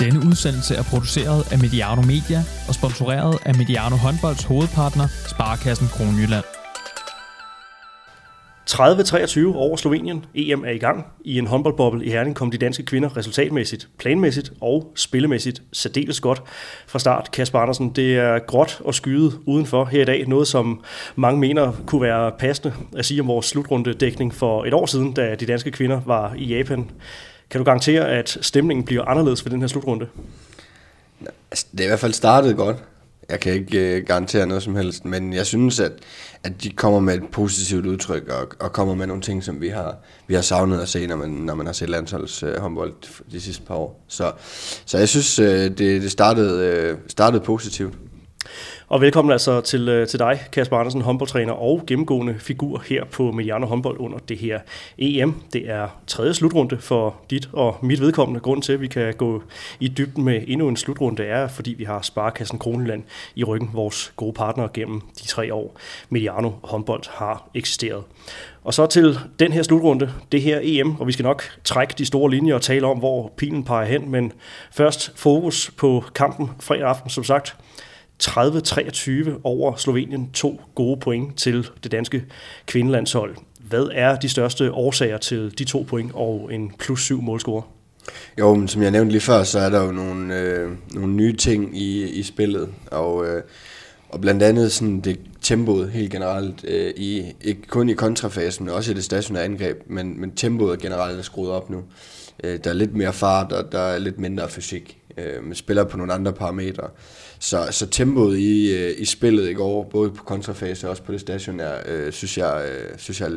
Denne udsendelse er produceret af Mediano Media og sponsoreret af Mediano Håndbolds hovedpartner, Sparkassen Kronjylland. 30-23 over Slovenien. EM er i gang. I en håndboldboble i Herning kom de danske kvinder resultatmæssigt, planmæssigt og spillemæssigt særdeles godt fra start. Kasper Andersen, det er gråt og skyde udenfor her i dag. Noget, som mange mener kunne være passende at sige om vores slutrunde dækning for et år siden, da de danske kvinder var i Japan. Kan du garantere, at stemningen bliver anderledes ved den her slutrunde? Altså, det er i hvert fald startet godt. Jeg kan ikke øh, garantere noget som helst, men jeg synes, at, at de kommer med et positivt udtryk og, og kommer med nogle ting, som vi har, vi har savnet at se, når man, når man har set landsholds øh, håndbold de sidste par år. Så, så jeg synes, øh, det, det startede, øh, startede positivt. Og velkommen altså til, øh, til dig, Kasper Andersen, håndboldtræner og gennemgående figur her på Mediano håndbold under det her EM. Det er tredje slutrunde for dit og mit vedkommende. Grund til, at vi kan gå i dybden med endnu en slutrunde, er, fordi vi har Sparkassen Kroneland i ryggen, vores gode partner gennem de tre år, Mediano håndbold har eksisteret. Og så til den her slutrunde, det her EM, og vi skal nok trække de store linjer og tale om, hvor pilen peger hen, men først fokus på kampen fredag aften, som sagt. 30-23 over Slovenien. To gode point til det danske kvindelandshold. Hvad er de største årsager til de to point og en plus syv målscore? Jo, men som jeg nævnte lige før, så er der jo nogle, øh, nogle nye ting i, i spillet, og, øh, og blandt andet sådan det tempoet helt generelt, øh, i, ikke kun i kontrafasen, men også i det stationære angreb, men, men tempoet generelt er skruet op nu. Øh, der er lidt mere fart, og der er lidt mindre fysik. Øh, man spiller på nogle andre parametre. Så, så tempoet i, øh, i spillet i går, både på kontrafase og også på det stationære, øh, synes jeg, øh, synes jeg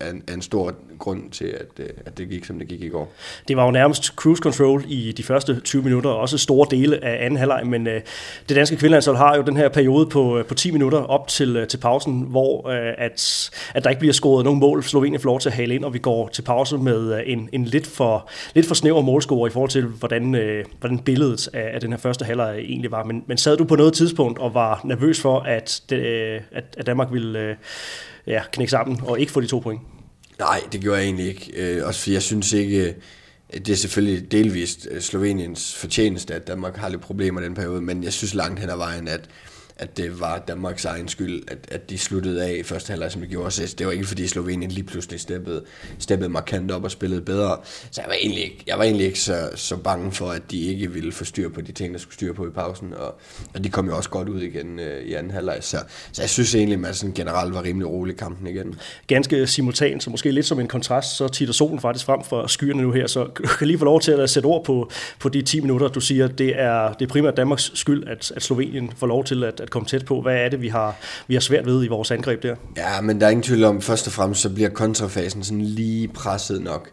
er, en, er en stor grund til, at, øh, at det gik, som det gik i går. Det var jo nærmest cruise control i de første 20 minutter, og også store dele af anden halvleg, men øh, det danske kvindelandshold har jo den her periode på, øh, på 10 minutter op til, øh, til pausen, hvor øh, at, at der ikke bliver scoret nogen mål. Slovenien får lov til at hale ind, og vi går til pause med en, en lidt, for, lidt for snæver målscore i forhold til, hvordan, øh, hvordan billedet af, af den her første halvleg egentlig var. Men, men sad du på noget tidspunkt og var nervøs for, at, det, at, at Danmark ville øh, ja, knække sammen og ikke få de to point? Nej, det gjorde jeg egentlig ikke. Øh, også fordi jeg synes ikke, øh, det er selvfølgelig delvist øh, Sloveniens fortjeneste, at Danmark har lidt problemer i den periode, men jeg synes langt hen ad vejen, at at det var Danmarks egen skyld, at, at de sluttede af i første halvleg, som de gjorde. sidst. det var ikke, fordi Slovenien lige pludselig steppede, steppede markant op og spillede bedre. Så jeg var egentlig ikke, jeg var egentlig ikke så, så bange for, at de ikke ville få styr på de ting, der skulle styre på i pausen. Og, og de kom jo også godt ud igen øh, i anden halvleg. Så, så jeg synes egentlig, at man sådan generelt var rimelig rolig i kampen igen. Ganske simultant, så måske lidt som en kontrast, så titter solen faktisk frem for skyerne nu her. Så du kan lige få lov til at sætte ord på, på de 10 minutter, du siger, det er, det er primært Danmarks skyld, at, at Slovenien får lov til at, at komme tæt på. Hvad er det, vi har, vi har svært ved i vores angreb der? Ja, men der er ingen tvivl om, først og fremmest så bliver kontrafasen sådan lige presset nok.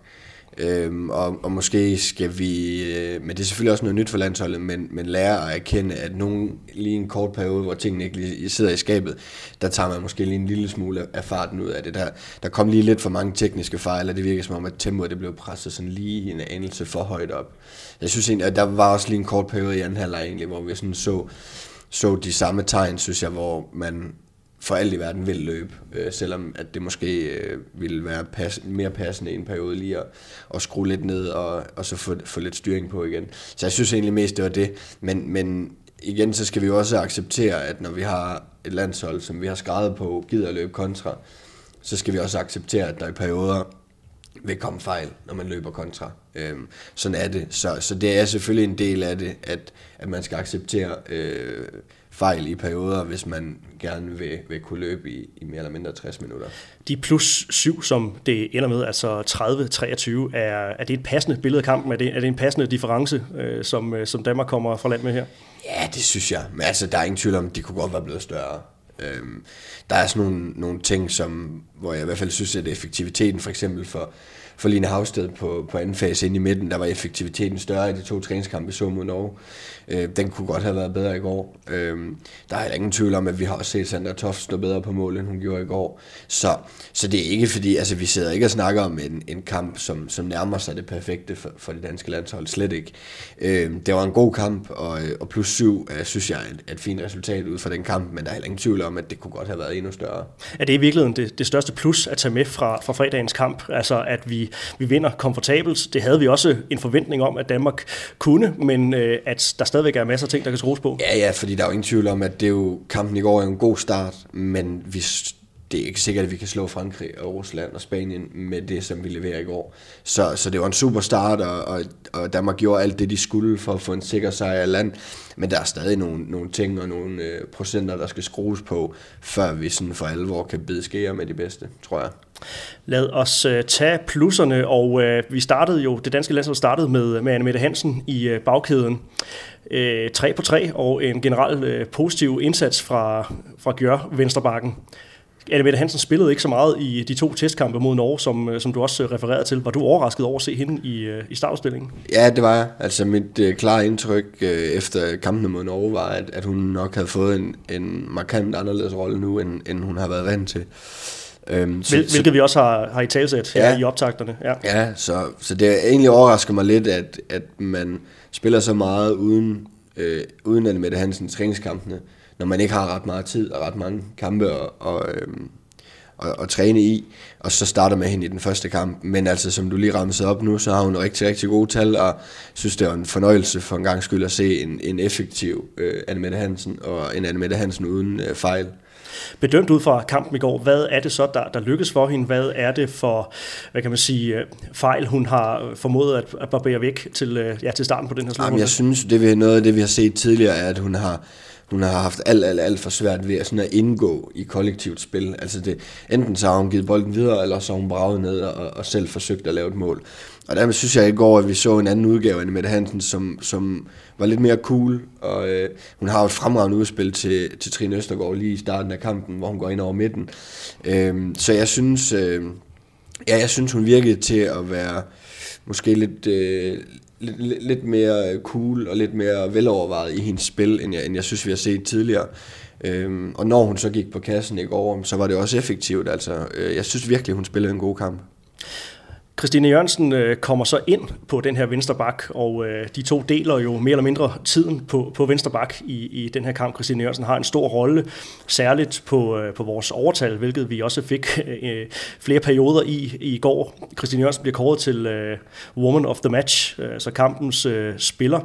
Øhm, og, og måske skal vi, øh, men det er selvfølgelig også noget nyt for landsholdet, men, men lære at erkende, at nogen lige en kort periode, hvor tingene ikke lige sidder i skabet, der tager man måske lige en lille smule af farten ud af det. Der, der kom lige lidt for mange tekniske fejl, og det virker som om, at tempoet det blev presset sådan lige en anelse for højt op. Jeg synes egentlig, at der var også lige en kort periode i anden halvleg egentlig, hvor vi sådan så, så de samme tegn, synes jeg, hvor man for alt i verden vil løbe, øh, selvom at det måske øh, ville være pas, mere passende i en periode lige at, at skrue lidt ned og, og så få, få lidt styring på igen. Så jeg synes egentlig mest, det var det. Men, men igen, så skal vi jo også acceptere, at når vi har et landshold, som vi har skrevet på, gider at løbe kontra, så skal vi også acceptere, at der i perioder vil komme fejl, når man løber kontra. Øhm, sådan er det. Så, så det er selvfølgelig en del af det, at, at man skal acceptere øh, fejl i perioder, hvis man gerne vil, vil kunne løbe i, i mere eller mindre 60 minutter. De plus 7, som det ender med, altså 30-23, er, er det et passende billede af kampen? Er det, er det en passende difference, øh, som, øh, som Danmark kommer fra land med her? Ja, det synes jeg. Men altså, der er ingen tvivl om, at de kunne godt være blevet større. Øhm, der er sådan nogle, nogle ting, som, hvor jeg i hvert fald synes, at effektiviteten for eksempel for, for Line Havsted på, på anden fase ind i midten, der var effektiviteten større i de to træningskampe, vi så mod Norge. Øh, den kunne godt have været bedre i går. Øh, der er ingen tvivl om, at vi har også set Sandra Toft stå bedre på mål, end hun gjorde i går. Så, så det er ikke fordi, altså vi sidder ikke og snakker om en, en kamp, som, som nærmer sig det perfekte for, for det danske landshold, slet ikke. Øh, det var en god kamp, og, øh, og plus syv, øh, synes jeg, er et, et fint resultat ud fra den kamp, men der er heller ingen tvivl om, at det kunne godt have været endnu større. Er det i virkeligheden det, det største plus at tage med fra, fra fredagens kamp? Altså at vi vi, vi vinder komfortabelt. Det havde vi også en forventning om, at Danmark kunne, men øh, at der stadigvæk er masser af ting, der kan skrues på. Ja, ja, fordi der er jo ingen tvivl om, at det er jo, kampen i går er en god start, men vi det er ikke sikkert, at vi kan slå Frankrig og Rusland og Spanien med det, som vi leverer i går. Så, så det var en super start, og, og, og Danmark gjorde alt det, de skulle for at få en sikker sejr af land. Men der er stadig nogle, nogle ting og nogle øh, procenter, der skal skrues på, før vi sådan for alvor kan bide skære med de bedste, tror jeg. Lad os øh, tage plusserne, og øh, vi startede jo, det danske landshold startede med, med Anne Mette Hansen i øh, bagkæden. Øh, 3 på 3 og en generelt øh, positiv indsats fra, fra Gjør Vensterbakken. Anne Mette Hansen spillede ikke så meget i de to testkampe mod Norge, som, øh, som du også refererede til. Var du overrasket over at se hende i, øh, i startstillingen? Ja, det var jeg. Altså mit øh, klare indtryk øh, efter kampene mod Norge var, at, at hun nok havde fået en, en markant anderledes rolle nu, end, end hun har været vant til. Øhm, så, Hvilket så, vi også har, har i talsæt ja, i optagterne. Ja, ja så, så det egentlig overrasker mig lidt, at, at man spiller så meget uden, øh, uden Anne Mette Hansen træningskampene når man ikke har ret meget tid og ret mange kampe og, og, øhm, og, og træne i, og så starter med hende i den første kamp. Men altså, som du lige ramte op nu, så har hun rigtig, rigtig gode tal, og synes, det er en fornøjelse for en gang skyld at se en, en effektiv øh, Annemette Hansen, og en Annemette Hansen uden øh, fejl. Bedømt ud fra kampen i går, hvad er det så, der, der lykkes for hende? Hvad er det for, hvad kan man sige, øh, fejl, hun har formået at, at barbere væk til, øh, ja, til starten på den her slutrunde? Jeg synes, det er noget af det, vi har set tidligere, er, at hun har hun har haft alt, alt, alt for svært ved at, sådan at indgå i kollektivt spil. Altså det, enten så har hun givet bolden videre, eller så har hun braget ned og, og selv forsøgt at lave et mål. Og dermed synes jeg i går, at vi så en anden udgave af Mette Hansen, som, som var lidt mere cool. Og øh, hun har et fremragende udspil til, til Trine Østergaard lige i starten af kampen, hvor hun går ind over midten. Øh, så jeg synes, øh, ja, jeg synes, hun virkede til at være måske lidt, øh, lidt, lidt mere cool og lidt mere velovervejet i hendes spil, end jeg, end jeg synes, vi har set tidligere. Øhm, og når hun så gik på kassen i går, så var det også effektivt. Altså, øh, jeg synes virkelig, hun spillede en god kamp. Christine Jørgensen øh, kommer så ind på den her venstre bak, og øh, de to deler jo mere eller mindre tiden på, på venstre bak i, i den her kamp. Christine Jørgensen har en stor rolle, særligt på, øh, på vores overtal, hvilket vi også fik øh, flere perioder i i går. Christine Jørgensen bliver kåret til øh, Woman of the Match, øh, så kampens øh, spiller.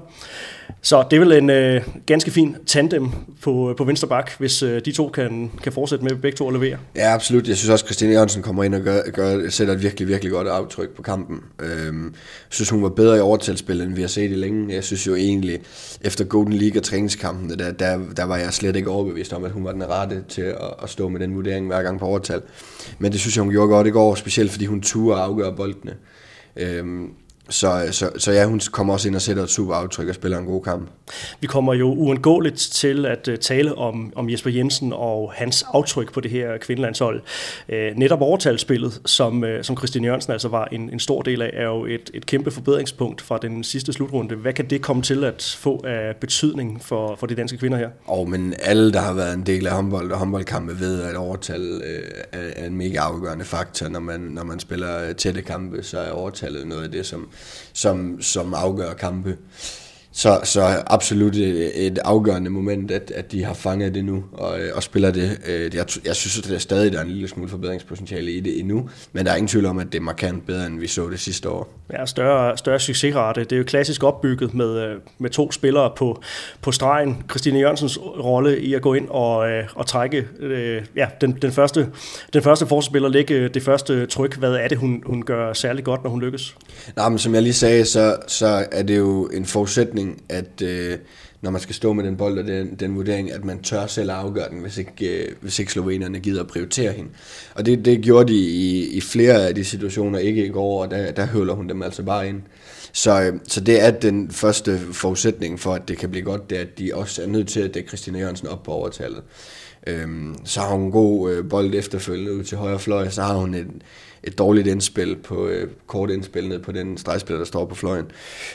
Så det er vel en øh, ganske fin tandem på, øh, på venstre bak, hvis øh, de to kan, kan fortsætte med begge to at levere. Ja, absolut. Jeg synes også, at Christine Jørgensen kommer ind og gør, gør, sætter et virkelig, virkelig godt aftryk på kampen. Øhm, jeg synes, hun var bedre i overtalsspil, end vi har set i længe. Jeg synes jo egentlig, efter Golden League og træningskampen, der, der, der var jeg slet ikke overbevist om, at hun var den rette til at, at stå med den vurdering hver gang på overtal. Men det synes jeg, hun gjorde godt i går, specielt fordi hun turde afgøre boldene. Øhm, så, så, så ja, hun kommer også ind og sætter et super aftryk og spiller en god kamp. Vi kommer jo uundgåeligt til at uh, tale om, om Jesper Jensen og hans aftryk på det her kvindelandshold. Uh, netop overtalsspillet, som, uh, som Christian Jørgensen altså var en, en stor del af, er jo et, et kæmpe forbedringspunkt fra den sidste slutrunde. Hvad kan det komme til at få af betydning for, for de danske kvinder her? Og men alle, der har været en del af håndbold og håndboldkampe, ved, at overtal uh, er en mega afgørende faktor. Når man, når man spiller tætte kampe, så er overtallet noget af det, som som, som afgør kampe. Så, så absolut et, et afgørende moment, at, at de har fanget det nu og, og spiller det. Øh, jeg, jeg synes, at der er stadig der er en lille smule forbedringspotentiale i det endnu, men der er ingen tvivl om, at det er markant bedre, end vi så det sidste år. Ja, større, større succesrate. Det er jo klassisk opbygget med, øh, med to spillere på, på stregen. Christine Jørgensens rolle i at gå ind og, øh, og trække ja, den, den, første, den første forsvarsspiller, lægge det første tryk. Hvad er det, hun, hun gør særlig godt, når hun lykkes? Nej, men som jeg lige sagde, så, så er det jo en forudsætning vurdering, at øh, når man skal stå med den bold og den, den vurdering, at man tør selv afgøre den, hvis ikke, øh, hvis ikke slovenerne gider at prioritere hende. Og det, det gjorde de i, i flere af de situationer, ikke i går, og der, der høvler hun dem altså bare ind. Så, øh, så det er den første forudsætning for, at det kan blive godt, det er, at de også er nødt til at dække Christina Jørgensen op på overtallet. Øhm, så har hun en god øh, bold efterfølgende ud til højre fløj, så har hun en, et dårligt indspil på øh, kort indspil ned på den stregspiller, der står på fløjen.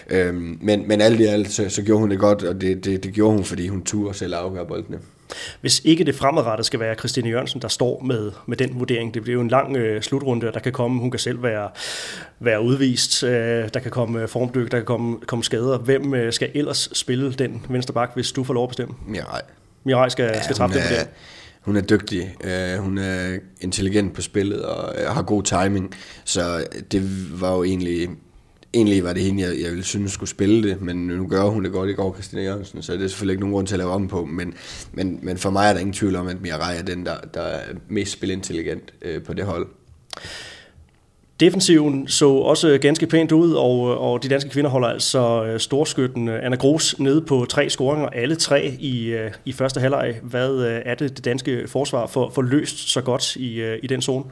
Øhm, men, men alt i alt, så, så gjorde hun det godt, og det, det, det gjorde hun, fordi hun turde selv afgøre boldene. Hvis ikke det fremadrettet skal være Christine Jørgensen, der står med, med den vurdering, det bliver jo en lang øh, slutrunde, der kan komme, hun kan selv være, være udvist, øh, der kan komme formdyk, der kan komme, komme skader. Hvem øh, skal ellers spille den venstre bak, hvis du får lov at bestemme? Mirai. Mirai skal, ja, skal træffe den vurdering. hun er dygtig, øh, hun er intelligent på spillet og øh, har god timing, så det var jo egentlig egentlig var det hende, jeg, jeg ville synes skulle spille det, men nu gør hun det godt i går, Christina Jørgensen, så det er selvfølgelig ikke nogen grund til at lave om på, men, men, men for mig er der ingen tvivl om, at Mirai er den, der, der er mest spilintelligent øh, på det hold. Defensiven så også ganske pænt ud, og, og de danske kvinder holder altså øh, storskytten øh, Anna Gros nede på tre scoringer, alle tre i, øh, i første halvleg. Hvad er det, det danske forsvar for, for løst så godt i, i den zone?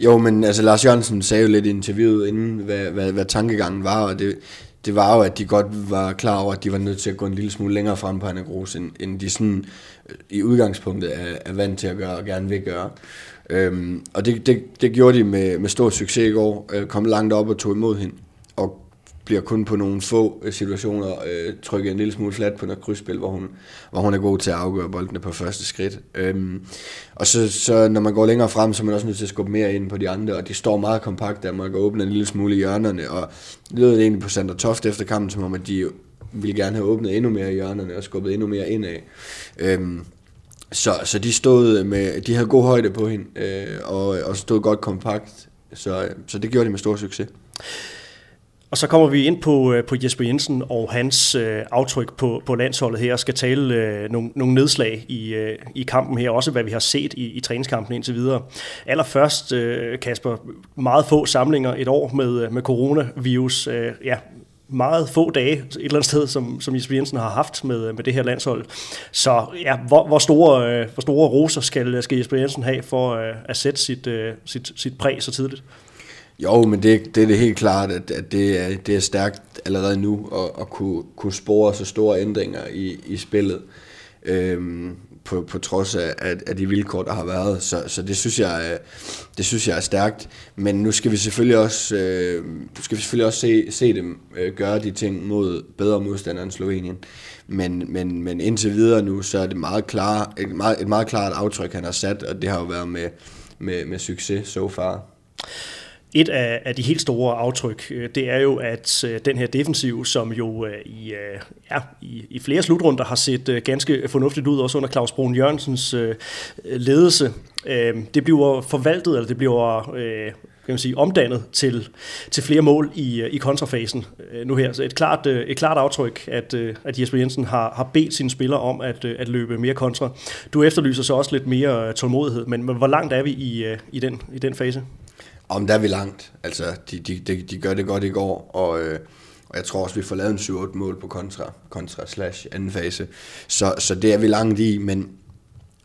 Jo, men altså Lars Jørgensen sagde jo lidt i interviewet inden, hvad, hvad, hvad tankegangen var, og det, det var jo, at de godt var klar over, at de var nødt til at gå en lille smule længere frem på Anna Gros, end, end de sådan i udgangspunktet er, er vant til at gøre og gerne vil gøre. Øhm, og det, det, det gjorde de med, med stor succes i går. Øh, kom langt op og tog imod hende. Og bliver kun på nogle få øh, situationer øh, trykket en lille smule flat på noget krydsspil, hvor hun, hvor hun er god til at afgøre boldene på første skridt. Øhm, og så, så når man går længere frem, så er man også nødt til at skubbe mere ind på de andre, og de står meget kompakt, der man kan åbne en lille smule i hjørnerne, og det lød egentlig på Sander Toft efter kampen, som om at de ville gerne have åbnet endnu mere i hjørnerne og skubbet endnu mere indad. Øhm, så, så de stod med, de havde god højde på hende, øh, og, og stod godt kompakt, så, øh, så det gjorde de med stor succes. Og så kommer vi ind på, øh, på Jesper Jensen og hans øh, aftryk på, på landsholdet her, og skal tale øh, nogle, nogle nedslag i, øh, i kampen her, også hvad vi har set i, i træningskampen indtil videre. Allerførst, øh, Kasper, meget få samlinger et år med, øh, med coronavirus. Øh, ja, meget få dage et eller andet sted, som, som Jesper Jensen har haft med, med det her landshold. Så ja, hvor, hvor, store, øh, hvor store roser skal, skal Jesper Jensen have for øh, at sætte sit, øh, sit, sit præg så tidligt? Jo, men det, det er det helt klart, at, at det, er, det er stærkt allerede nu at, at kunne, kunne spore så store ændringer i, i spillet. Øhm, på, på trods af, af, af de vilkår, der har været. Så, så det, synes jeg, øh, det synes jeg er stærkt. Men nu skal vi selvfølgelig også, øh, skal vi selvfølgelig også se, se dem øh, gøre de ting mod bedre modstandere end Slovenien. Men, men, men indtil videre nu, så er det meget klar, et, meget, et meget klart aftryk, han har sat, og det har jo været med, med, med succes so far. Et af, af de helt store aftryk, øh, det er jo, at øh, den her defensiv, som jo øh, i, ja, i, i flere slutrunder har set ganske fornuftigt ud, også under Claus Brun Jørgensens ledelse, øhm, det bliver forvaltet, eller det bliver kan man sige, omdannet til, til flere mål i, i kontrafasen nu her. Så et klart, et klart aftryk, at, at Jesper Jensen har, har bedt sine spillere om at, at løbe mere kontra. Du efterlyser så også lidt mere tålmodighed, men, men hvor langt er vi i, i, den, i den fase? Om der er vi langt. Altså, de, de, de, de gør det godt i går, og, øh, og jeg tror også, vi får lavet en 7-8 mål på kontra, kontra slash anden fase. Så, så det er vi langt i, men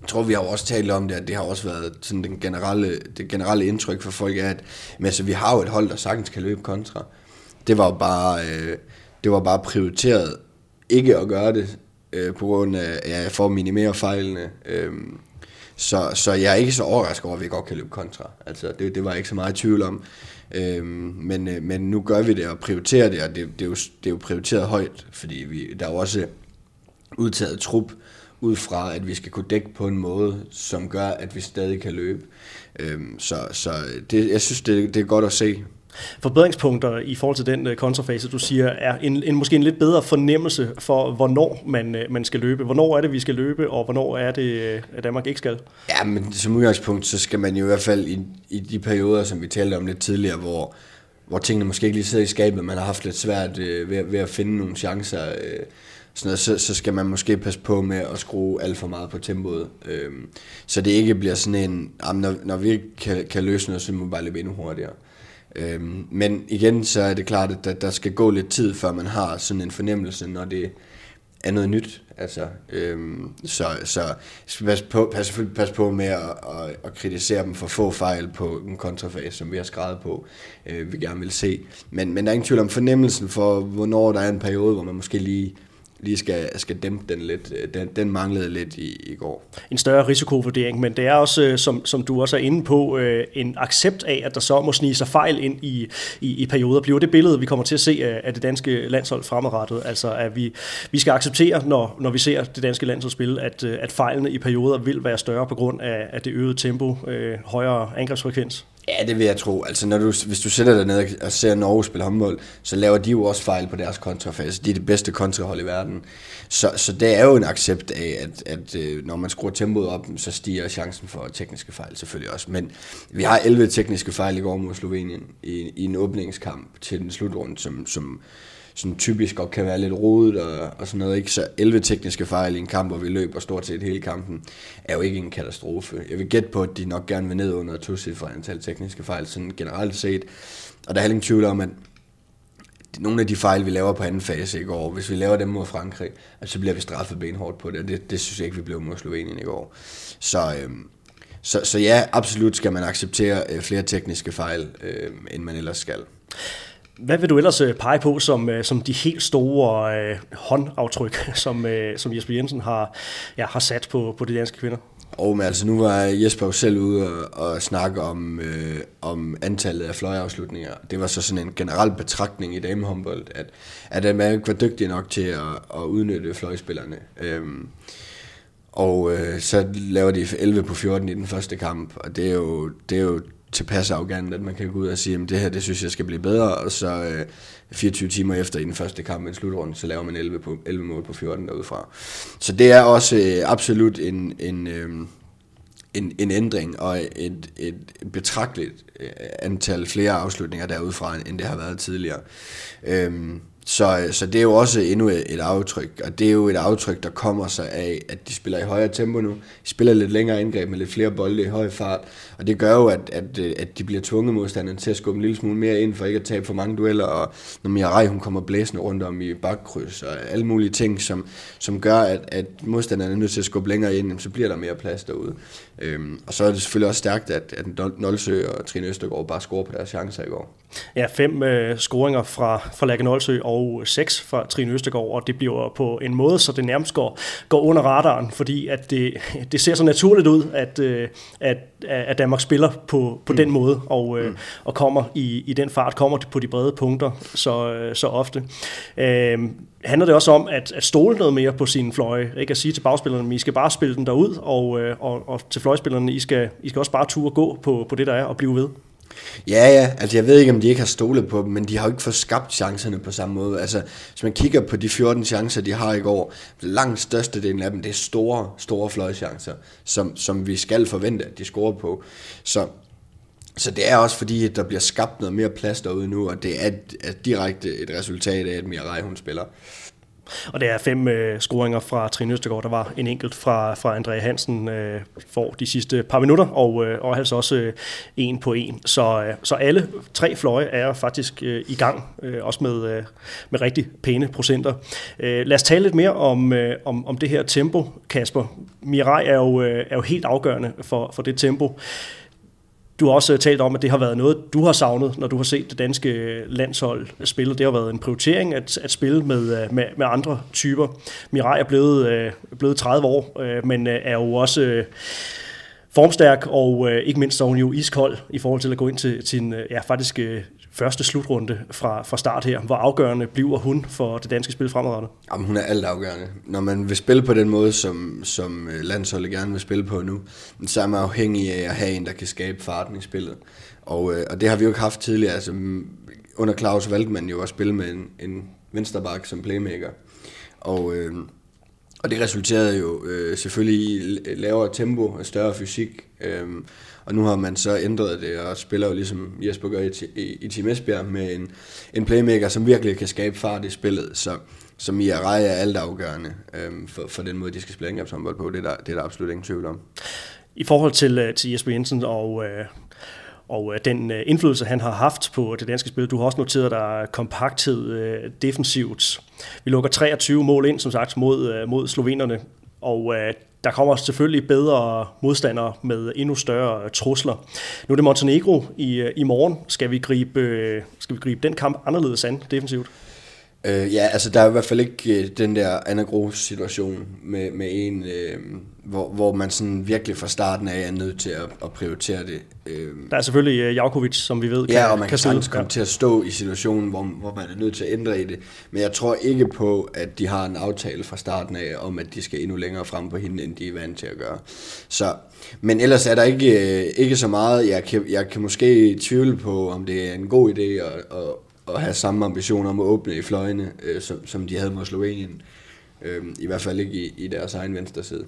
jeg tror, vi har også talt om det, at det har også været sådan den generelle, det generelle indtryk for folk, er, at men, altså, vi har jo et hold, der sagtens kan løbe kontra. Det var bare, øh, det var bare prioriteret ikke at gøre det, øh, på grund af, ja, for at minimere fejlene. Øh, så, så jeg er ikke så overrasket over, at vi godt kan løbe kontra. Altså, det, det var jeg ikke så meget i tvivl om. Øhm, men, øh, men nu gør vi det og prioriterer det, og det, det, er, jo, det er jo prioriteret højt, fordi vi, der er jo også udtaget trup ud fra, at vi skal kunne dække på en måde, som gør, at vi stadig kan løbe. Øhm, så så det, jeg synes, det, det er godt at se forbedringspunkter i forhold til den øh, kontrafase, du siger, er en, en måske en lidt bedre fornemmelse for, hvornår man, øh, man skal løbe. Hvornår er det, vi skal løbe, og hvornår er det, øh, at Danmark ikke skal? Ja, men som udgangspunkt, så skal man jo i hvert fald i, i de perioder, som vi talte om lidt tidligere, hvor, hvor tingene måske ikke lige sidder i skabet, man har haft lidt svært øh, ved, ved at finde nogle chancer, øh, sådan noget, så, så skal man måske passe på med at skrue alt for meget på tempoet. Øh, så det ikke bliver sådan en, jamen, når, når vi ikke kan, kan løse noget, så må vi bare løbe endnu hurtigere. Øhm, men igen, så er det klart, at der, der skal gå lidt tid, før man har sådan en fornemmelse, når det er noget nyt. Altså, øhm, så, så pas på, pas, pas på med at, at, at kritisere dem for få fejl på en kontrafase, som vi har skrevet på, øh, vi gerne vil se. Men, men der er ingen tvivl om fornemmelsen for, hvornår der er en periode, hvor man måske lige lige skal, skal dæmpe den lidt. Øh, den, den manglede lidt i, i går. En større risikovurdering, men det er også, øh, som, som du også er inde på, øh, en accept af, at der så må snige sig fejl ind i, i, i perioder. Bliver det billede, vi kommer til at se af det danske landshold fremadrettet? Altså, at vi, vi skal acceptere, når, når vi ser det danske landshold spille, at, at fejlene i perioder vil være større på grund af, af det øgede tempo, øh, højere angrebsfrekvens? Ja, det vil jeg tro. Altså, når du, hvis du sætter dig ned og ser Norge spille håndbold, så laver de jo også fejl på deres kontrafase. De er det bedste kontrahold i verden. Så, så det er jo en accept af, at, at øh, når man skruer tempoet op, så stiger chancen for tekniske fejl selvfølgelig også. Men vi har 11 tekniske fejl i går mod Slovenien i, i en åbningskamp til den slutrunde, som, som sådan typisk godt kan være lidt rodet og, og sådan noget. Ikke? Så 11 tekniske fejl i en kamp, hvor vi løber stort set hele kampen, er jo ikke en katastrofe. Jeg vil gætte på, at de nok gerne vil ned under to cifre antal tekniske fejl, sådan generelt set. Og der er heller ingen tvivl om, at nogle af de fejl, vi laver på anden fase i går, hvis vi laver dem mod Frankrig, så bliver vi straffet benhårdt på det, og det, det synes jeg ikke, vi blev mod Slovenien i går. Så, øhm, så, så ja, absolut skal man acceptere øh, flere tekniske fejl, øh, end man ellers skal. Hvad vil du ellers øh, pege på som, øh, som de helt store øh, håndaftryk, som, øh, som Jesper Jensen har, ja, har sat på, på de danske kvinder? Og men altså, nu var Jesper jo selv ude og, og snakke om, øh, om antallet af fløjeafslutninger. Det var så sådan en generel betragtning i damehåndbold, at, at man ikke var dygtig nok til at, at udnytte fløjspillerne. Øhm, og øh, så laver de 11 på 14 i den første kamp, og det er jo, det er jo tilpas arrogant, at man kan gå ud og sige, at det her, det synes jeg skal blive bedre, og så øh, 24 timer efter i den første kamp, en slutrunde, så laver man 11, på, 11 mål på 14 derudfra. Så det er også øh, absolut en, en, øh, en, en ændring, og et, et betragteligt øh, antal flere afslutninger derudfra, end det har været tidligere. Øh, så, så det er jo også endnu et aftryk, og det er jo et aftryk, der kommer sig af, at de spiller i højere tempo nu. De spiller lidt længere indgreb med lidt flere bolde i høj fart, og det gør jo, at, at, at de bliver tvunget modstanderen til at skubbe en lille smule mere ind, for ikke at tabe for mange dueller, og når Mirai hun kommer blæsende rundt om i bakkryds, og alle mulige ting, som, som gør, at, at modstanderne er nødt til at skubbe længere ind, så bliver der mere plads derude. Øhm, og så er det selvfølgelig også stærkt, at, at Nolsø og Trine Østergaard bare scorer på deres chancer i går. Ja, fem øh, scoringer fra, fra Lærke Nolsø og seks fra Trine Østergaard, og det bliver på en måde, så det nærmest går, går under radaren, fordi at det, det ser så naturligt ud, at, øh, at, at Danmark spiller på, på mm. den måde, og, øh, mm. og kommer i, i den fart, kommer på de brede punkter så, øh, så ofte. Øh, handler det også om at, at stole noget mere på sine fløje, ikke at sige til bagspillerne, I skal bare spille den derud, og, øh, og, og til trøjspillerne, I skal, I skal også bare ture gå på, på det, der er, og blive ved. Ja, ja, altså jeg ved ikke, om de ikke har stolet på dem, men de har jo ikke fået skabt chancerne på samme måde. Altså, hvis man kigger på de 14 chancer, de har i går, langt størstedelen af dem, det er store, store fløjchancer, som, som vi skal forvente, at de scorer på. Så, så det er også fordi, at der bliver skabt noget mere plads derude nu, og det er, er direkte et resultat af, at Mirai hun spiller. Og det er fem øh, scoringer fra Trine Østergaard. Der var en enkelt fra, fra Andrea Hansen øh, for de sidste par minutter, og, øh, og altså også øh, en på en. Så, øh, så alle tre fløje er faktisk øh, i gang, øh, også med, øh, med rigtig pæne procenter. Øh, lad os tale lidt mere om, øh, om, om det her tempo, Kasper. Mirai er jo, øh, er jo helt afgørende for, for det tempo. Du har også øh, talt om, at det har været noget, du har savnet, når du har set det danske øh, landshold spille. Det har været en prioritering at, at spille med, øh, med, med andre typer. Mirai er blevet, øh, blevet 30 år, øh, men er jo også formstærk og øh, ikke mindst så hun jo iskold i forhold til at gå ind til, sin øh, ja, faktisk øh, første slutrunde fra, fra start her. Hvor afgørende bliver hun for det danske spil fremadrettet? Jamen, hun er alt afgørende. Når man vil spille på den måde, som, som landsholdet gerne vil spille på nu, så er man afhængig af at have en, der kan skabe farten i spillet. Og, øh, og det har vi jo ikke haft tidligere. Altså, under Claus valgte man jo at spille med en, en vensterbak som playmaker. Og, øh, og det resulterede jo øh, selvfølgelig i lavere tempo og større fysik. Øh, og nu har man så ændret det, og spiller jo ligesom Jesper gør i, i, i Team Esbjerg med en, en playmaker, som virkelig kan skabe fart i spillet. Så, som i er er alt afgørende øhm, for, for den måde, de skal spille angrebshåndbold på. Det er, der, det er der absolut ingen tvivl om. I forhold til, øh, til Jesper Jensen og, øh, og øh, den øh, indflydelse, han har haft på det danske spil. Du har også noteret dig kompakthed øh, defensivt. Vi lukker 23 mål ind, som sagt, mod, øh, mod slovenerne. Og øh, der kommer selvfølgelig bedre modstandere med endnu større øh, trusler. Nu er det Montenegro i, i morgen. Skal vi, gribe, skal vi gribe den kamp anderledes an defensivt? Øh, ja, altså der er i hvert fald ikke øh, den der Anna situation med, med en, øh, hvor, hvor man sådan virkelig fra starten af er nødt til at, at prioritere det. Øh, der er selvfølgelig uh, Jakovic, som vi ved, kan Ja, og man kan, sagtens komme ja. til at stå i situationen, hvor, hvor man er nødt til at ændre i det. Men jeg tror ikke på, at de har en aftale fra starten af, om at de skal endnu længere frem på hende, end de er vant til at gøre. Så, men ellers er der ikke, øh, ikke så meget. Jeg kan, jeg kan måske tvivle på, om det er en god idé at, at, at have samme ambitioner om at åbne i fløjene, øh, som, som de havde mod Slovenien. Øh, I hvert fald ikke i, i deres egen venstre side.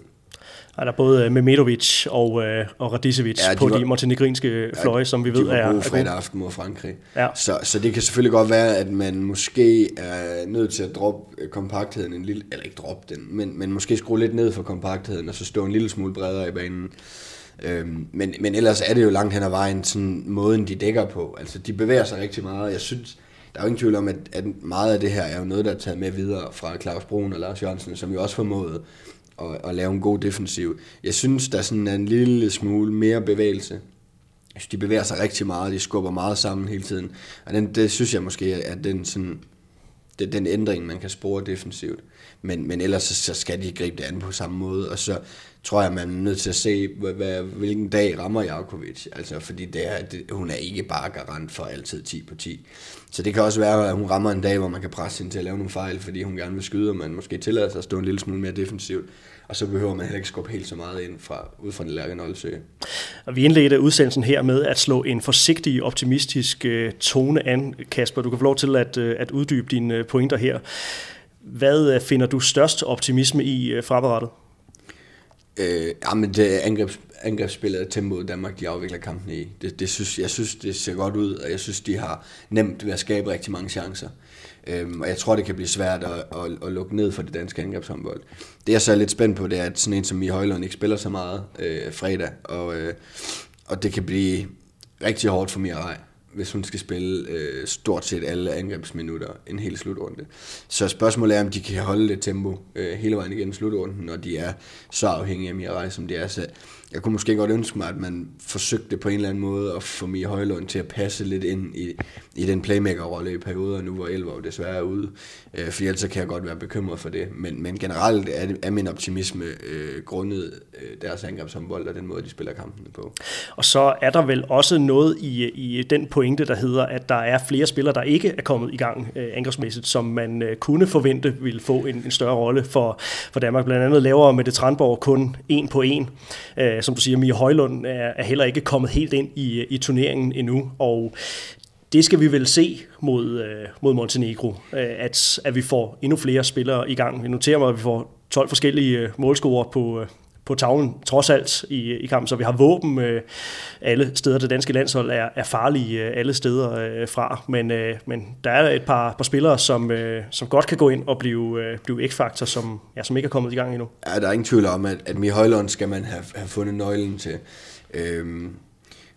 Er der både Memedovic og, øh, og Radicevic ja, de på var, de montenegrinske fløje, ja, som vi ved er... Var gode fredag aften mod Frankrig. Ja. Så, så det kan selvfølgelig godt være, at man måske er nødt til at droppe kompaktheden en lille... Eller ikke droppe den, men, men måske skrue lidt ned for kompaktheden, og så stå en lille smule bredere i banen. Øhm, men, men ellers er det jo langt hen ad vejen sådan måden, de dækker på. Altså, de bevæger sig rigtig meget. Jeg synes, der er jo ingen tvivl om, at, at meget af det her er jo noget, der er taget med videre fra Claus Brun og Lars Jørgensen, som jo også formåede at, at lave en god defensiv. Jeg synes, der sådan er en lille smule mere bevægelse. Jeg synes, De bevæger sig rigtig meget, de skubber meget sammen hele tiden. Og den, det synes jeg måske er den, sådan, det, den ændring, man kan spore defensivt. Men, men ellers så, så skal de gribe det an på samme måde. Og så tror jeg, man er nødt til at se, hvad, hvad, hvilken dag rammer Jakovic. Altså, fordi det er, det, hun er ikke bare garant for altid 10 på 10. Så det kan også være, at hun rammer en dag, hvor man kan presse hende til at lave nogle fejl, fordi hun gerne vil skyde, og man måske tillader sig at stå en lille smule mere defensivt. Og så behøver man heller ikke skubbe helt så meget ind fra, ud fra den lærke Nolsø. Og vi indledte udsendelsen her med at slå en forsigtig, optimistisk øh, tone an, Kasper. Du kan få lov til at, øh, at uddybe dine øh, pointer her. Hvad finder du størst optimisme i fremadrettet? Øh, ah, jamen, det angrebs, angrebsspillet og tempoet Danmark, de afvikler kampen i. Det, det synes, jeg synes, det ser godt ud, og jeg synes, de har nemt ved at skabe rigtig mange chancer. Øhm, og jeg tror, det kan blive svært at, at, at lukke ned for det danske angrebshåndbold. Det jeg så er lidt spændt på, det er, at sådan en som Mie Højlund ikke spiller så meget øh, fredag, og, øh, og det kan blive rigtig hårdt for Mirai hvis hun skal spille øh, stort set alle angrebsminutter en hel slutrunde. Så spørgsmålet er, om de kan holde det tempo øh, hele vejen igennem slutrunden, når de er så afhængige af Mirai, som de er. Så jeg kunne måske godt ønske mig, at man forsøgte på en eller anden måde at få Mia Højlund til at passe lidt ind i, i den playmaker-rolle i perioder nu, hvor Elver desværre er ude. Øh, for ellers kan jeg godt være bekymret for det. Men, men generelt er, er min optimisme øh, grundet øh, deres angrebshåndbold og den måde, de spiller kampene på. Og så er der vel også noget i, i den på pointe, der hedder, at der er flere spillere, der ikke er kommet i gang øh, angrebsmæssigt, som man øh, kunne forvente ville få en, en større rolle for, for Danmark. Blandt andet laver med det Tranborg kun en på en. Øh, som du siger, Mia Højlund er, er heller ikke kommet helt ind i, i turneringen endnu, og det skal vi vel se mod, øh, mod Montenegro, øh, at, at vi får endnu flere spillere i gang. Vi noterer mig, at vi får 12 forskellige øh, målscorer på, øh, på tavlen, trods alt i, i kampen. Så vi har våben øh, alle steder. Det danske landshold er, er farlige øh, alle steder øh, fra. Men, øh, men der er et par, par spillere, som, øh, som godt kan gå ind og blive, øh, blive X-faktor, som, ja, som ikke er kommet i gang endnu. Ja, der er ingen tvivl om, at, at Mie Højlund skal man have, have fundet nøglen til. Øhm,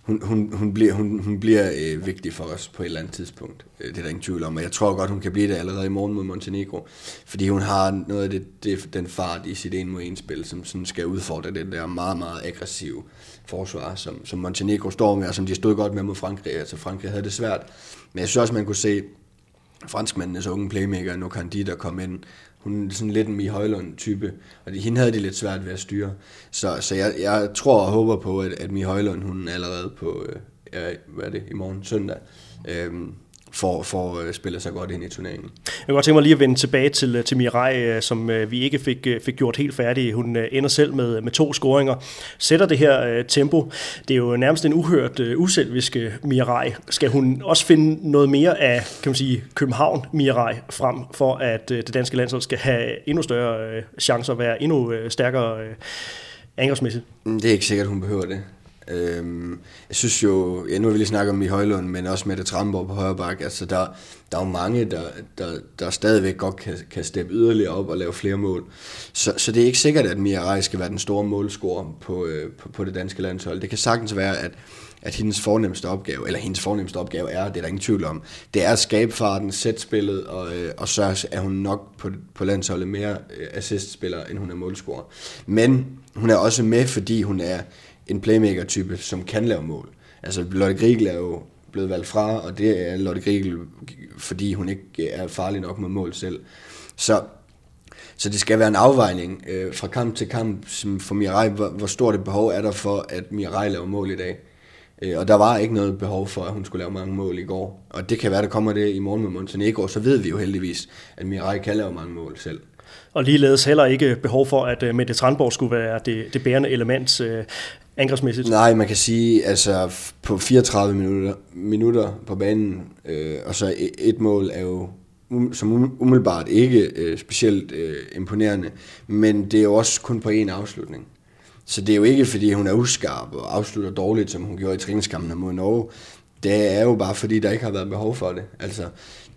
hun, hun, hun bliver, hun, hun bliver øh, vigtig for os på et eller andet tidspunkt. Øh, det er der ingen tvivl om, og jeg tror godt, hun kan blive det allerede i morgen mod Montenegro, fordi hun har noget af det, det, den fart i sit en mod en spil, som sådan skal udfordre det der meget, meget aggressive forsvar, som, som Montenegro står med, og som de stod godt med mod Frankrig. Altså Frankrig havde det svært, men jeg synes også, man kunne se franskmændenes unge playmaker, Nokandi, der kom ind, hun er sådan lidt en Mie Højlund-type, og de, hende havde de lidt svært ved at styre. Så, så jeg, jeg tror og håber på, at, at Mie Højlund, hun allerede på, øh, hvad er det, i morgen søndag, øh, for, for at spille sig godt ind i turneringen. Jeg kan godt tænke mig lige at vende tilbage til, til Mirai, øh, som øh, vi ikke fik, øh, fik gjort helt færdig. Hun ender selv med, med to scoringer. Sætter det her tempo. Det er jo nærmest en uhørt uselvisk Mirai. Skal hun også finde noget mere af kan man sige, København Mirai frem, for at det danske landshold skal have endnu større chancer at være endnu stærkere angrebsmæssigt? Det er ikke sikkert, hun behøver det. Øhm, jeg synes jo, ja, nu har vi lige snakket om i Højlund, men også med det Tramborg på højre bak, altså der, der er jo mange, der, der, der stadigvæk godt kan, kan steppe yderligere op og lave flere mål. Så, så det er ikke sikkert, at Mia Rej skal være den store målscorer på, øh, på, på det danske landshold. Det kan sagtens være, at, at hendes fornemmeste opgave, eller hendes fornemmeste opgave er, det er der ingen tvivl om, det er at skabe farten, sætte spillet, og, øh, og så er hun nok på, på landsholdet mere øh, assistspiller, end hun er målscorer. Men hun er også med, fordi hun er en playmaker-type, som kan lave mål. Altså Lotte Griegel er jo blevet valgt fra, og det er Lotte Griegel, fordi hun ikke er farlig nok med mål selv. Så, så det skal være en afvejning øh, fra kamp til kamp som for Mirai, hvor, hvor stort et behov er der for, at Mirai laver mål i dag. Øh, og der var ikke noget behov for, at hun skulle lave mange mål i går. Og det kan være, der kommer det i morgen med Montenegro, så ved vi jo heldigvis, at Mirai kan lave mange mål selv. Og ligeledes heller ikke behov for, at øh, Mette Tranborg skulle være det, det bærende element øh, angrebsmæssigt. Nej, man kan sige, altså på 34 minutter, minutter på banen, øh, og så et, et mål er jo um, som um, umiddelbart ikke øh, specielt øh, imponerende, men det er jo også kun på én afslutning. Så det er jo ikke, fordi hun er uskarp og afslutter dårligt, som hun gjorde i træningskampen mod Norge. Det er jo bare, fordi der ikke har været behov for det. Altså,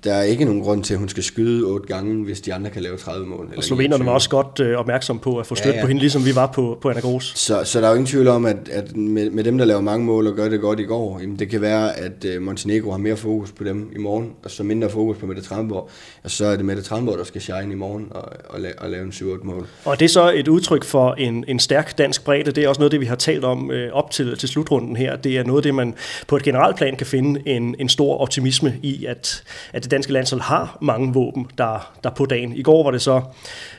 der er ikke nogen grund til, at hun skal skyde otte gange, hvis de andre kan lave 30 mål. Og slovenerne var også godt øh, opmærksom på at få støt ja, ja. på hende, ligesom vi var på, på Anna Gros. Så, så der er jo ingen tvivl om, at, at med, med dem, der laver mange mål og gør det godt i går, jamen det kan være, at øh, Montenegro har mere fokus på dem i morgen, og så mindre fokus på Mette Tramborg. Og så er det Mette Tramborg, der skal shine i morgen og, og, la, og lave en 7-8 mål. Og det er så et udtryk for en, en stærk dansk bredde. Det er også noget det, vi har talt om øh, op til, til slutrunden her. Det er noget det, man på et generelt plan kan finde en, en stor optimisme i, at, at det danske landshold har mange våben, der, der på dagen. I går var det så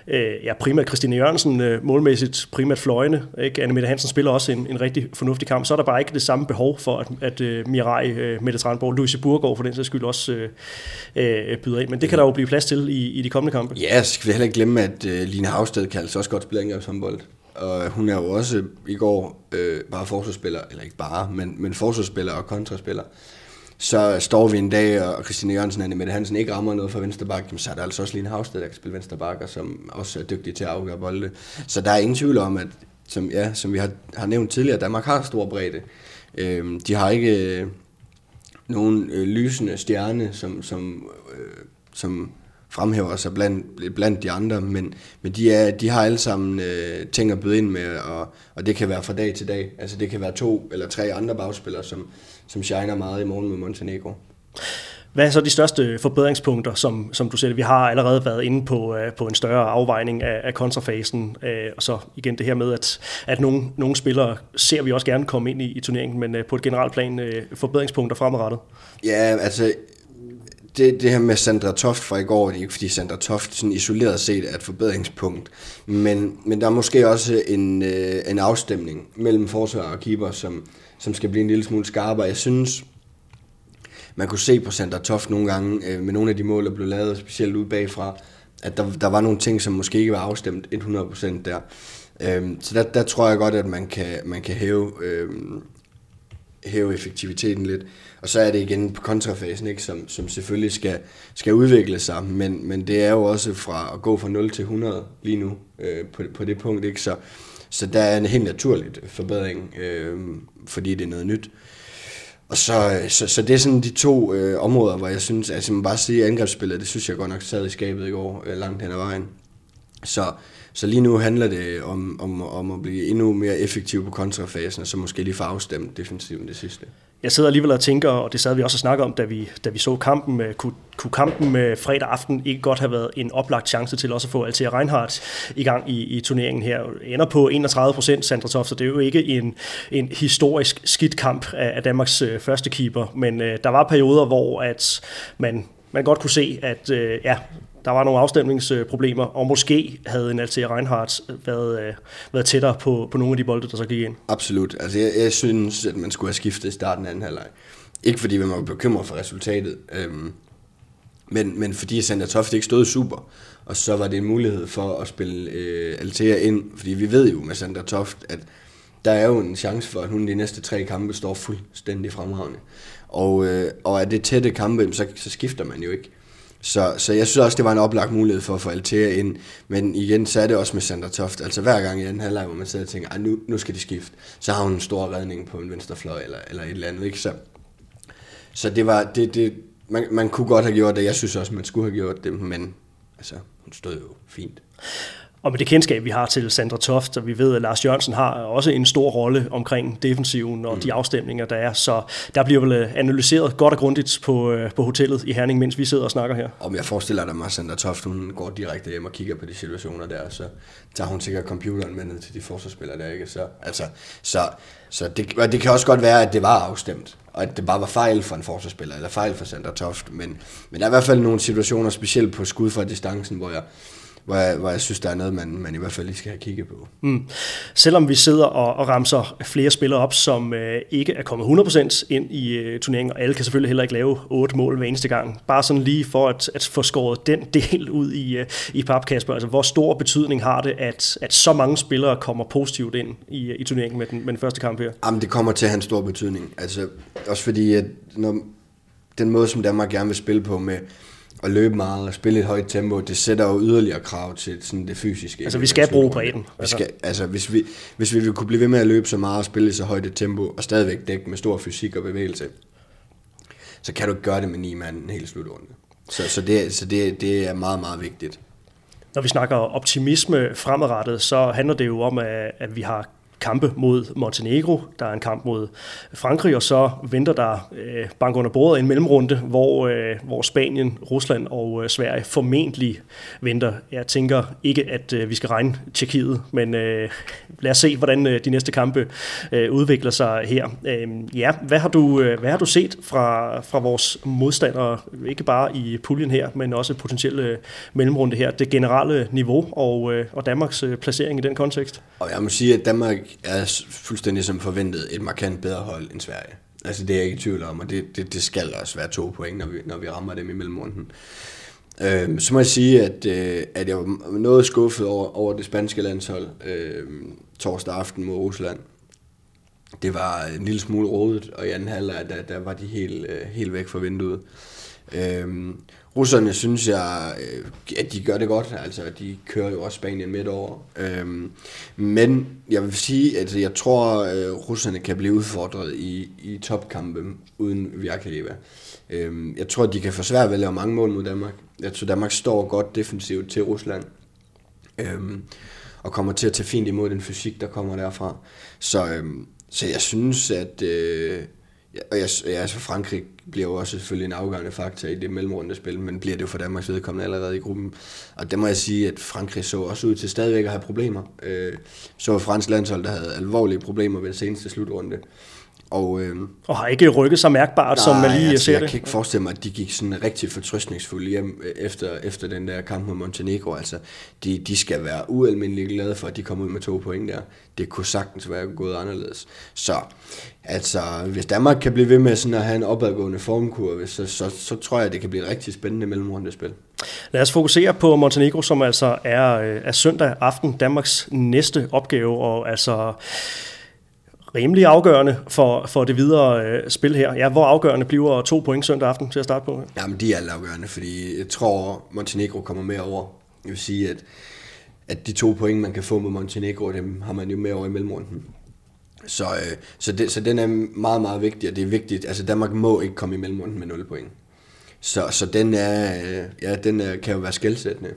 øh, ja, primært Christine Jørgensen, øh, målmæssigt primært fløjende. Ikke? Anne Mette Hansen spiller også en, en rigtig fornuftig kamp. Så er der bare ikke det samme behov for, at, at øh, Mirai, øh, Mette Tranborg, Louise Burgård for den sags skyld også øh, øh, byder ind. Men det kan der jo blive plads til i, i de kommende kampe. Ja, så skal vi heller ikke glemme, at øh, Line Havsted kan altså også godt spille angrebshåndbold. Og hun er jo også i går øh, bare forsvarsspiller, eller ikke bare, men, men forsvarsspiller og kontraspiller så står vi en dag, og Christine Jørgensen og Mette Hansen ikke rammer noget fra venstre bak, så er der altså også Line Havsted, der kan spille venstre bak, og som også er dygtig til at afgøre bolde. Så der er ingen tvivl om, at som, ja, som vi har, har nævnt tidligere, Danmark har stor bredde. Øhm, de har ikke øh, nogen øh, lysende stjerne, som, som, øh, som fremhæver sig blandt, blandt de andre, men, men de, er, de har alle sammen øh, ting at byde ind med, og, og det kan være fra dag til dag. Altså det kan være to eller tre andre bagspillere, som, som shiner meget i morgen med Montenegro. Hvad er så de største forbedringspunkter, som, som du siger? Vi har allerede været inde på, uh, på en større afvejning af, af kontrafasen, uh, og så igen det her med, at, at nogle, nogle spillere ser vi også gerne komme ind i, i turneringen, men uh, på et generelt plan uh, forbedringspunkter fremadrettet? Ja, altså det, det her med Sandra Toft fra i går, det er ikke fordi Sandra Toft sådan isoleret set er et forbedringspunkt, men, men der er måske også en, øh, en afstemning mellem forsvar og keeper, som, som skal blive en lille smule skarpere. Jeg synes, man kunne se på Sander Toft nogle gange øh, med nogle af de mål, der blev lavet, specielt ud bagfra, at der, der var nogle ting, som måske ikke var afstemt 100% der. Øh, så der, der tror jeg godt, at man kan, man kan hæve, øh, hæve effektiviteten lidt. Og så er det igen på kontrafasen, ikke, som, som selvfølgelig skal, skal udvikle sig, men, men det er jo også fra at gå fra 0 til 100 lige nu øh, på, på det punkt. Ikke? Så, så der er en helt naturligt forbedring, øh, fordi det er noget nyt. Og så, øh, så, så det er sådan de to øh, områder, hvor jeg synes, altså man bare sige angrebsspillet, det synes jeg godt nok sad i skabet i går, øh, langt hen ad vejen. Så, så lige nu handler det om, om, om at blive endnu mere effektiv på kontrafasen, og så måske lige få afstemt defensivt det sidste jeg sidder alligevel og tænker, og det sad vi også og snakke om, da vi, da vi så kampen, øh, kunne, kunne kampen med fredag aften ikke godt have været en oplagt chance til også at få Altea Reinhardt i gang i, i turneringen her. Ender på 31 procent, Sandra Toft, så det er jo ikke en, en historisk skidt kamp af, af Danmarks øh, første keeper, men øh, der var perioder, hvor at man man godt kunne se, at øh, ja, der var nogle afstemningsproblemer, og måske havde en Altea Reinhardt øh, været, øh, været tættere på, på nogle af de bolde, der så gik ind. Absolut. Altså, jeg, jeg synes, at man skulle have skiftet i starten af anden halvleg. Ikke fordi man var bekymret for resultatet, øhm, men, men fordi Sander Toft ikke stod super, og så var det en mulighed for at spille øh, Altea ind, fordi vi ved jo med Sander Toft, at der er jo en chance for, at hun de næste tre kampe står fuldstændig fremragende. Og, øh, og er det tætte kampe, så, så skifter man jo ikke. Så, så jeg synes også, det var en oplagt mulighed for at få Altea ind. Men igen, så er det også med Sander Toft. Altså hver gang i den halvleg, hvor man sidder og tænker, nu, nu skal de skifte, så har hun en stor redning på en venstrefløj eller, eller et eller andet. Ikke? Så, så det var, det, det, man, man kunne godt have gjort det. Jeg synes også, man skulle have gjort det, men altså, hun stod jo fint. Og med det kendskab, vi har til Sandra Toft, og vi ved, at Lars Jørgensen har også en stor rolle omkring defensiven og mm. de afstemninger, der er. Så der bliver vel analyseret godt og grundigt på, øh, på hotellet i Herning, mens vi sidder og snakker her. Om jeg forestiller dig mig, at Sandra Toft hun går direkte hjem og kigger på de situationer der, så tager hun sikkert computeren med ned til de forsvarsspillere der, ikke? Så, altså, så, så det, det kan også godt være, at det var afstemt, og at det bare var fejl for en forsvarsspiller, eller fejl for Sandra Toft, men, men der er i hvert fald nogle situationer, specielt på skud fra distancen, hvor jeg, hvor jeg, hvor jeg synes, der er noget, man, man i hvert fald lige skal have kigget på. Mm. Selvom vi sidder og, og ramser flere spillere op, som øh, ikke er kommet 100% ind i øh, turneringen, og alle kan selvfølgelig heller ikke lave 8 mål hver eneste gang, bare sådan lige for at, at få skåret den del ud i, øh, i pap, Kasper. Altså, hvor stor betydning har det, at, at så mange spillere kommer positivt ind i, i turneringen med den, med den første kamp her? Jamen, det kommer til at have en stor betydning. Altså, også fordi, at når, den måde, som Danmark gerne vil spille på med at løbe meget og spille et højt tempo, det sætter jo yderligere krav til sådan det fysiske. Altså vi skal bruge bredden. Vi skal, altså hvis vi, hvis vi vil kunne blive ved med at løbe så meget og spille så højt et tempo, og stadigvæk dække med stor fysik og bevægelse, så kan du ikke gøre det med ni mand en hel slutrunde. Så, så, det, så det, det er meget, meget vigtigt. Når vi snakker optimisme fremadrettet, så handler det jo om, at vi har kampe mod Montenegro, der er en kamp mod Frankrig, og så venter der øh, bank under bordet en mellemrunde, hvor, øh, hvor Spanien, Rusland og øh, Sverige formentlig venter. Jeg tænker ikke, at øh, vi skal regne Tjekkiet, men øh, lad os se, hvordan øh, de næste kampe øh, udvikler sig her. Øh, ja, hvad har du, øh, hvad har du set fra, fra vores modstandere, ikke bare i puljen her, men også potentielle øh, mellemrunde her, det generelle niveau og, øh, og Danmarks øh, placering i den kontekst? Og jeg må sige, at Danmark er fuldstændig som forventet et markant bedre hold end Sverige. Altså det er jeg ikke i tvivl om, og det, det, det skal også være to point, når vi, når vi rammer dem i mellemrunden. Øhm, så må jeg sige, at, øh, at jeg var noget skuffet over, over det spanske landshold øh, torsdag aften mod Rusland. Det var en lille smule rodet, og i anden halvleg, der, der var de helt, øh, helt væk fra vinduet. Øh, russerne synes jeg, øh, at de gør det godt. Altså, de kører jo også Spanien midt over. Øhm, men jeg vil sige, at jeg tror, at russerne kan blive udfordret i, i topkampe uden Vyakaleva. Øhm, jeg tror, at de kan få svært ved at lave mange mål mod Danmark. Jeg tror, Danmark står godt defensivt til Rusland. Øhm, og kommer til at tage fint imod den fysik, der kommer derfra. Så, øhm, så jeg synes, at... Øh, og jeg, ja, altså Frankrig bliver jo også selvfølgelig en afgørende faktor i det mellemrunde spil, men bliver det jo for Danmarks vedkommende allerede i gruppen. Og der må jeg sige, at Frankrig så også ud til stadigvæk at have problemer. Øh, så fransk landshold, der havde alvorlige problemer ved den seneste slutrunde. Og, øh, og har ikke rykket sig mærkbart, nej, som man lige altså, ser jeg det. kan ikke forestille mig, at de gik sådan rigtig fortrøstningsfulde hjem øh, efter, efter den der kamp mod Montenegro. Altså, de, de skal være ualmindeligt glade for, at de kommer ud med to point der. Det kunne sagtens være gået anderledes. Så altså, hvis Danmark kan blive ved med sådan at have en opadgående formkurve, så, så, så tror jeg, det kan blive et rigtig spændende mellemrundespil. Lad os fokusere på Montenegro, som altså er, øh, er søndag aften Danmarks næste opgave, og altså rimelig afgørende for, for det videre øh, spil her. Ja, hvor afgørende bliver to point søndag aften til at starte på? Jamen, de er alt afgørende, fordi jeg tror, Montenegro kommer med over. Jeg vil sige, at, at de to point, man kan få med Montenegro, dem har man jo med over i mellemrunden. Så, øh, så, det, så den er meget, meget vigtig, og det er vigtigt. Altså, Danmark må ikke komme i mellemrunden med 0 point. Så, så den, er, øh, ja, den er, kan jo være skældsættende.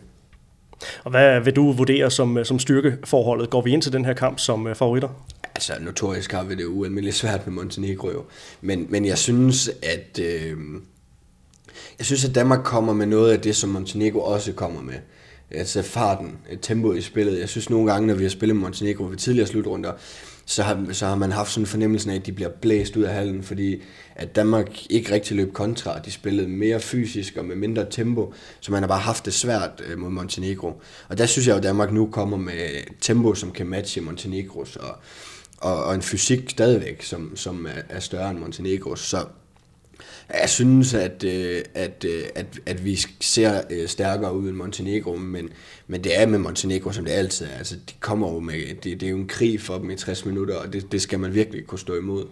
Og hvad vil du vurdere som, som styrkeforholdet? Går vi ind til den her kamp som øh, favoritter? Altså, notorisk har vi det ualmindeligt svært med Montenegro jo. Men, men jeg synes, at... Øh, jeg synes, at Danmark kommer med noget af det, som Montenegro også kommer med. Altså farten, øh, tempoet i spillet. Jeg synes nogle gange, når vi har spillet Montenegro ved tidligere slutrunder, så har, så har man haft sådan en fornemmelse af, at de bliver blæst ud af hallen, fordi at Danmark ikke rigtig løb kontra. De spillede mere fysisk og med mindre tempo, så man har bare haft det svært øh, mod Montenegro. Og der synes jeg jo, at Danmark nu kommer med tempo, som kan matche Montenegros, og, og, og en fysik stadigvæk, som, som er, er større end Montenegros. Så jeg synes, at, øh, at, øh, at, at vi ser øh, stærkere ud end Montenegro, men, men det er med Montenegro, som det altid er. Altså, de kommer jo med, det, det er jo en krig for dem i 60 minutter, og det, det skal man virkelig kunne stå imod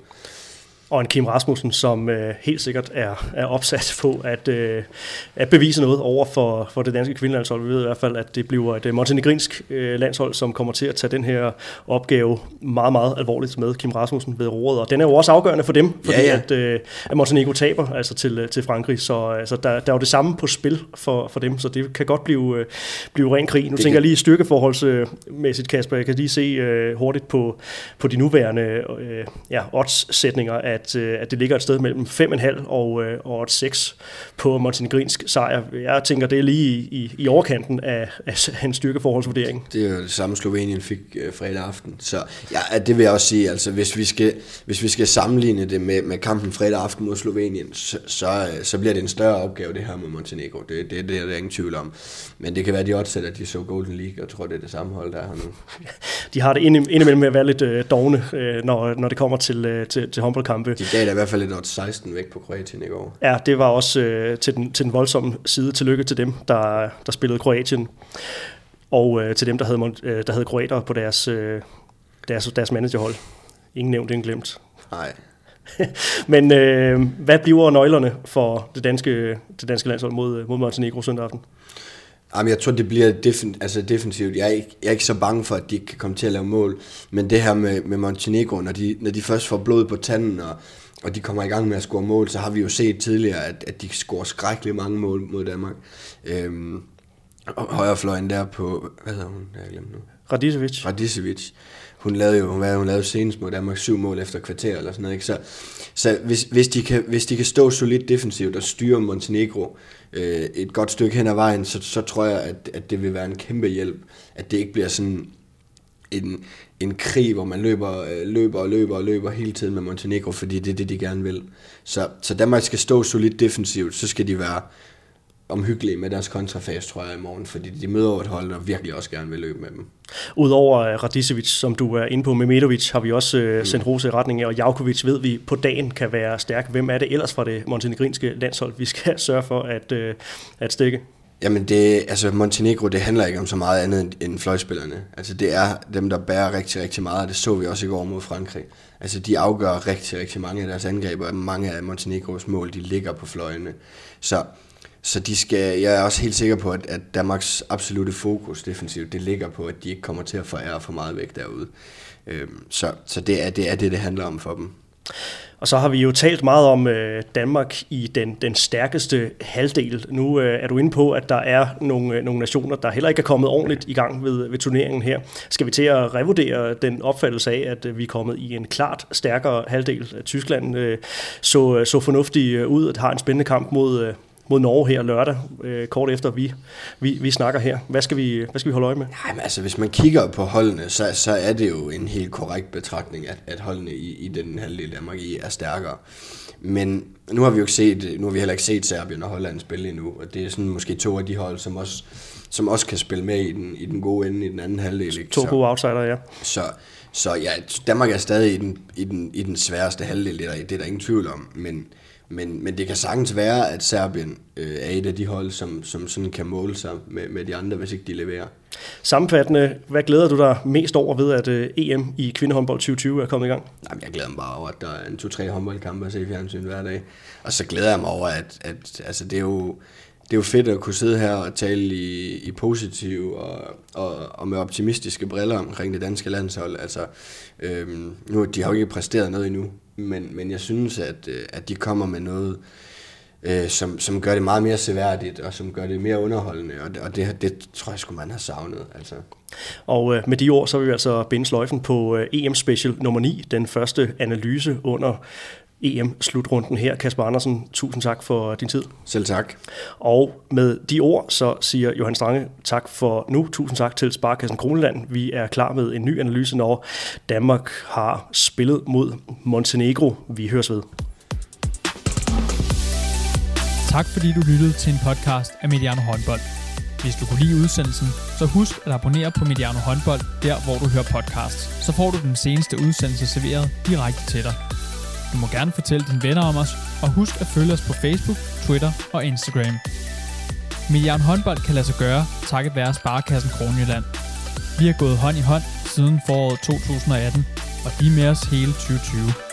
og en Kim Rasmussen, som øh, helt sikkert er, er opsat på at, øh, at bevise noget over for, for det danske kvindelandshold. Vi ved i hvert fald, at det bliver et montenegrinsk øh, landshold, som kommer til at tage den her opgave meget, meget alvorligt med Kim Rasmussen ved roret. Og den er jo også afgørende for dem, fordi ja, ja. At, øh, at Montenegro taber altså til, til Frankrig. Så altså, der, der er jo det samme på spil for, for dem, så det kan godt blive, øh, blive ren krig. Nu det tænker kan... jeg lige styrkeforholdsmæssigt, Kasper. Jeg kan lige se øh, hurtigt på, på de nuværende øh, ja, odds-sætninger, at, øh, at det ligger et sted mellem 5,5 og, øh, og 6 på montenegrinsk sejr. Jeg tænker, det er lige i, i, i overkanten af, af en styrkeforholdsvurdering. Det er jo det samme, Slovenien fik øh, fredag aften. Så ja, det vil jeg også sige, altså hvis vi skal, hvis vi skal sammenligne det med, med kampen fredag aften mod Slovenien, så, så, øh, så bliver det en større opgave, det her med Montenegro. Det, det, det er der ingen tvivl om. Men det kan være, de også at de så Golden League, og tror, det er det samme hold, der er her nu. De har det indimellem med at være lidt øh, dogne, øh, når, når det kommer til, øh, til, til håndboldkampe. De gav da i hvert fald et 16 væk på Kroatien i går. Ja, det var også øh, til, den, til den voldsomme side. Tillykke til dem, der, der spillede Kroatien. Og øh, til dem, der havde, øh, der havde kroater på deres, øh, deres, deres managerhold. Ingen nævnt, ingen glemt. Nej. Men øh, hvad bliver nøglerne for det danske, det danske landshold mod, mod Montenegro søndag aften? Jamen, jeg tror, det bliver defen, altså defensivt. Jeg er, ikke, jeg er ikke så bange for, at de kan komme til at lave mål. Men det her med, med Montenegro, når de, når de først får blod på tanden, og, og de kommer i gang med at score mål, så har vi jo set tidligere, at, at de scorer skrækkeligt mange mål mod Danmark. Øhm, højrefløjen der på, hvad hedder hun, jeg glemt nu? Radicevic. Radicevic. Hun lavede jo, hvad hun lavede senest mod Danmark, syv mål efter kvarter eller sådan noget, ikke? Så, så hvis, hvis, de kan, hvis de kan stå solidt defensivt og styre Montenegro øh, et godt stykke hen ad vejen, så, så tror jeg, at, at det vil være en kæmpe hjælp, at det ikke bliver sådan en, en krig, hvor man løber, øh, løber og løber og løber hele tiden med Montenegro, fordi det er det, de gerne vil. Så, så Danmark skal stå solidt defensivt, så skal de være omhyggelige med deres kontrafase, tror jeg, i morgen, fordi de møder et hold, der virkelig også gerne vil løbe med dem. Udover øh, Radicevic, som du er inde på, med Medovic, har vi også uh, sendt rose i retning af, og Javkovic ved vi på dagen kan være stærk. Hvem er det ellers fra det montenegrinske landshold, vi skal sørge for at, uh, at stikke? Jamen det, altså Montenegro, det handler ikke om så meget andet end fløjspillerne. Altså det er dem, der bærer rigtig, rigtig meget, og det så vi også i går mod Frankrig. Altså de afgør rigtig, rigtig mange af deres angreb, og mange af Montenegros mål, de ligger på fløjene. Så så de skal, jeg er også helt sikker på, at, at Danmarks absolute fokus defensivt, det ligger på, at de ikke kommer til at forære for meget væk derude. Øhm, så så det, er, det er det, det handler om for dem. Og så har vi jo talt meget om øh, Danmark i den, den stærkeste halvdel. Nu øh, er du inde på, at der er nogle, øh, nogle nationer, der heller ikke er kommet ordentligt i gang ved, ved turneringen her. Skal vi til at revurdere den opfattelse af, at øh, vi er kommet i en klart stærkere halvdel? Tyskland øh, så, øh, så fornuftigt øh, ud og har en spændende kamp mod, øh, mod Norge her lørdag, øh, kort efter vi, vi, vi snakker her. Hvad skal vi, hvad skal vi holde øje med? Nej, men altså, hvis man kigger på holdene, så, så er det jo en helt korrekt betragtning, at, at holdene i, i den halvdel Danmark i er stærkere. Men nu har vi jo ikke set, nu har vi heller ikke set Serbien og Holland spille endnu, og det er sådan måske to af de hold, som også, som også kan spille med i den, i den gode ende i den anden halvdel. Ikke? To gode outsider, ja. Så, så ja, Danmark er stadig i den, i den, i den sværeste halvdel, det er, der, det er der ingen tvivl om, men, men, men det kan sagtens være, at Serbien øh, er et af de hold, som, som sådan kan måle sig med, med de andre, hvis ikke de leverer. Sammenfattende, hvad glæder du dig mest over ved, at øh, EM i kvindehåndbold 2020 er kommet i gang? Jamen, jeg glæder mig bare over, at der er en to-tre håndboldkampe at se i fjernsyn hver dag. Og så glæder jeg mig over, at, at altså, det er jo det er jo fedt at kunne sidde her og tale i, i positive og, og, og med optimistiske briller omkring det danske landshold. Altså, øhm, nu, de har jo ikke præsteret noget endnu, men, men jeg synes, at, øh, at de kommer med noget, øh, som, som gør det meget mere seværdigt, og som gør det mere underholdende, og og det, det tror jeg sgu, man har savnet. Altså. Og øh, med de ord, så vil vi altså binde sløjfen på øh, EM Special nummer 9, den første analyse under EM-slutrunden her. Kasper Andersen, tusind tak for din tid. Selv tak. Og med de ord, så siger Johan Strange tak for nu. Tusind tak til Sparkassen Kroneland. Vi er klar med en ny analyse, når Danmark har spillet mod Montenegro. Vi høres ved. Tak fordi du lyttede til en podcast af Mediano Håndbold. Hvis du kunne lide udsendelsen, så husk at abonnere på Mediano Håndbold, der hvor du hører podcasts. Så får du den seneste udsendelse serveret direkte til dig. Du må gerne fortælle dine venner om os, og husk at følge os på Facebook, Twitter og Instagram. Milliard håndbold kan lade sig gøre, takket være Sparkassen Kronjylland. Vi har gået hånd i hånd siden foråret 2018, og de er med os hele 2020.